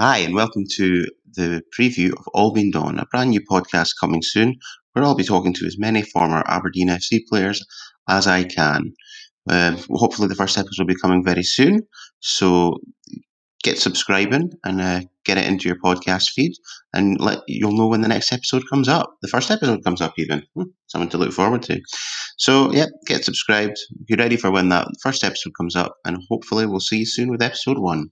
Hi, and welcome to the preview of All Been Done, a brand new podcast coming soon, where I'll be talking to as many former Aberdeen FC players as I can. Um, hopefully, the first episode will be coming very soon, so get subscribing and uh, get it into your podcast feed, and let you'll know when the next episode comes up. The first episode comes up, even hmm, something to look forward to. So, yeah, get subscribed. Be ready for when that first episode comes up, and hopefully, we'll see you soon with episode one.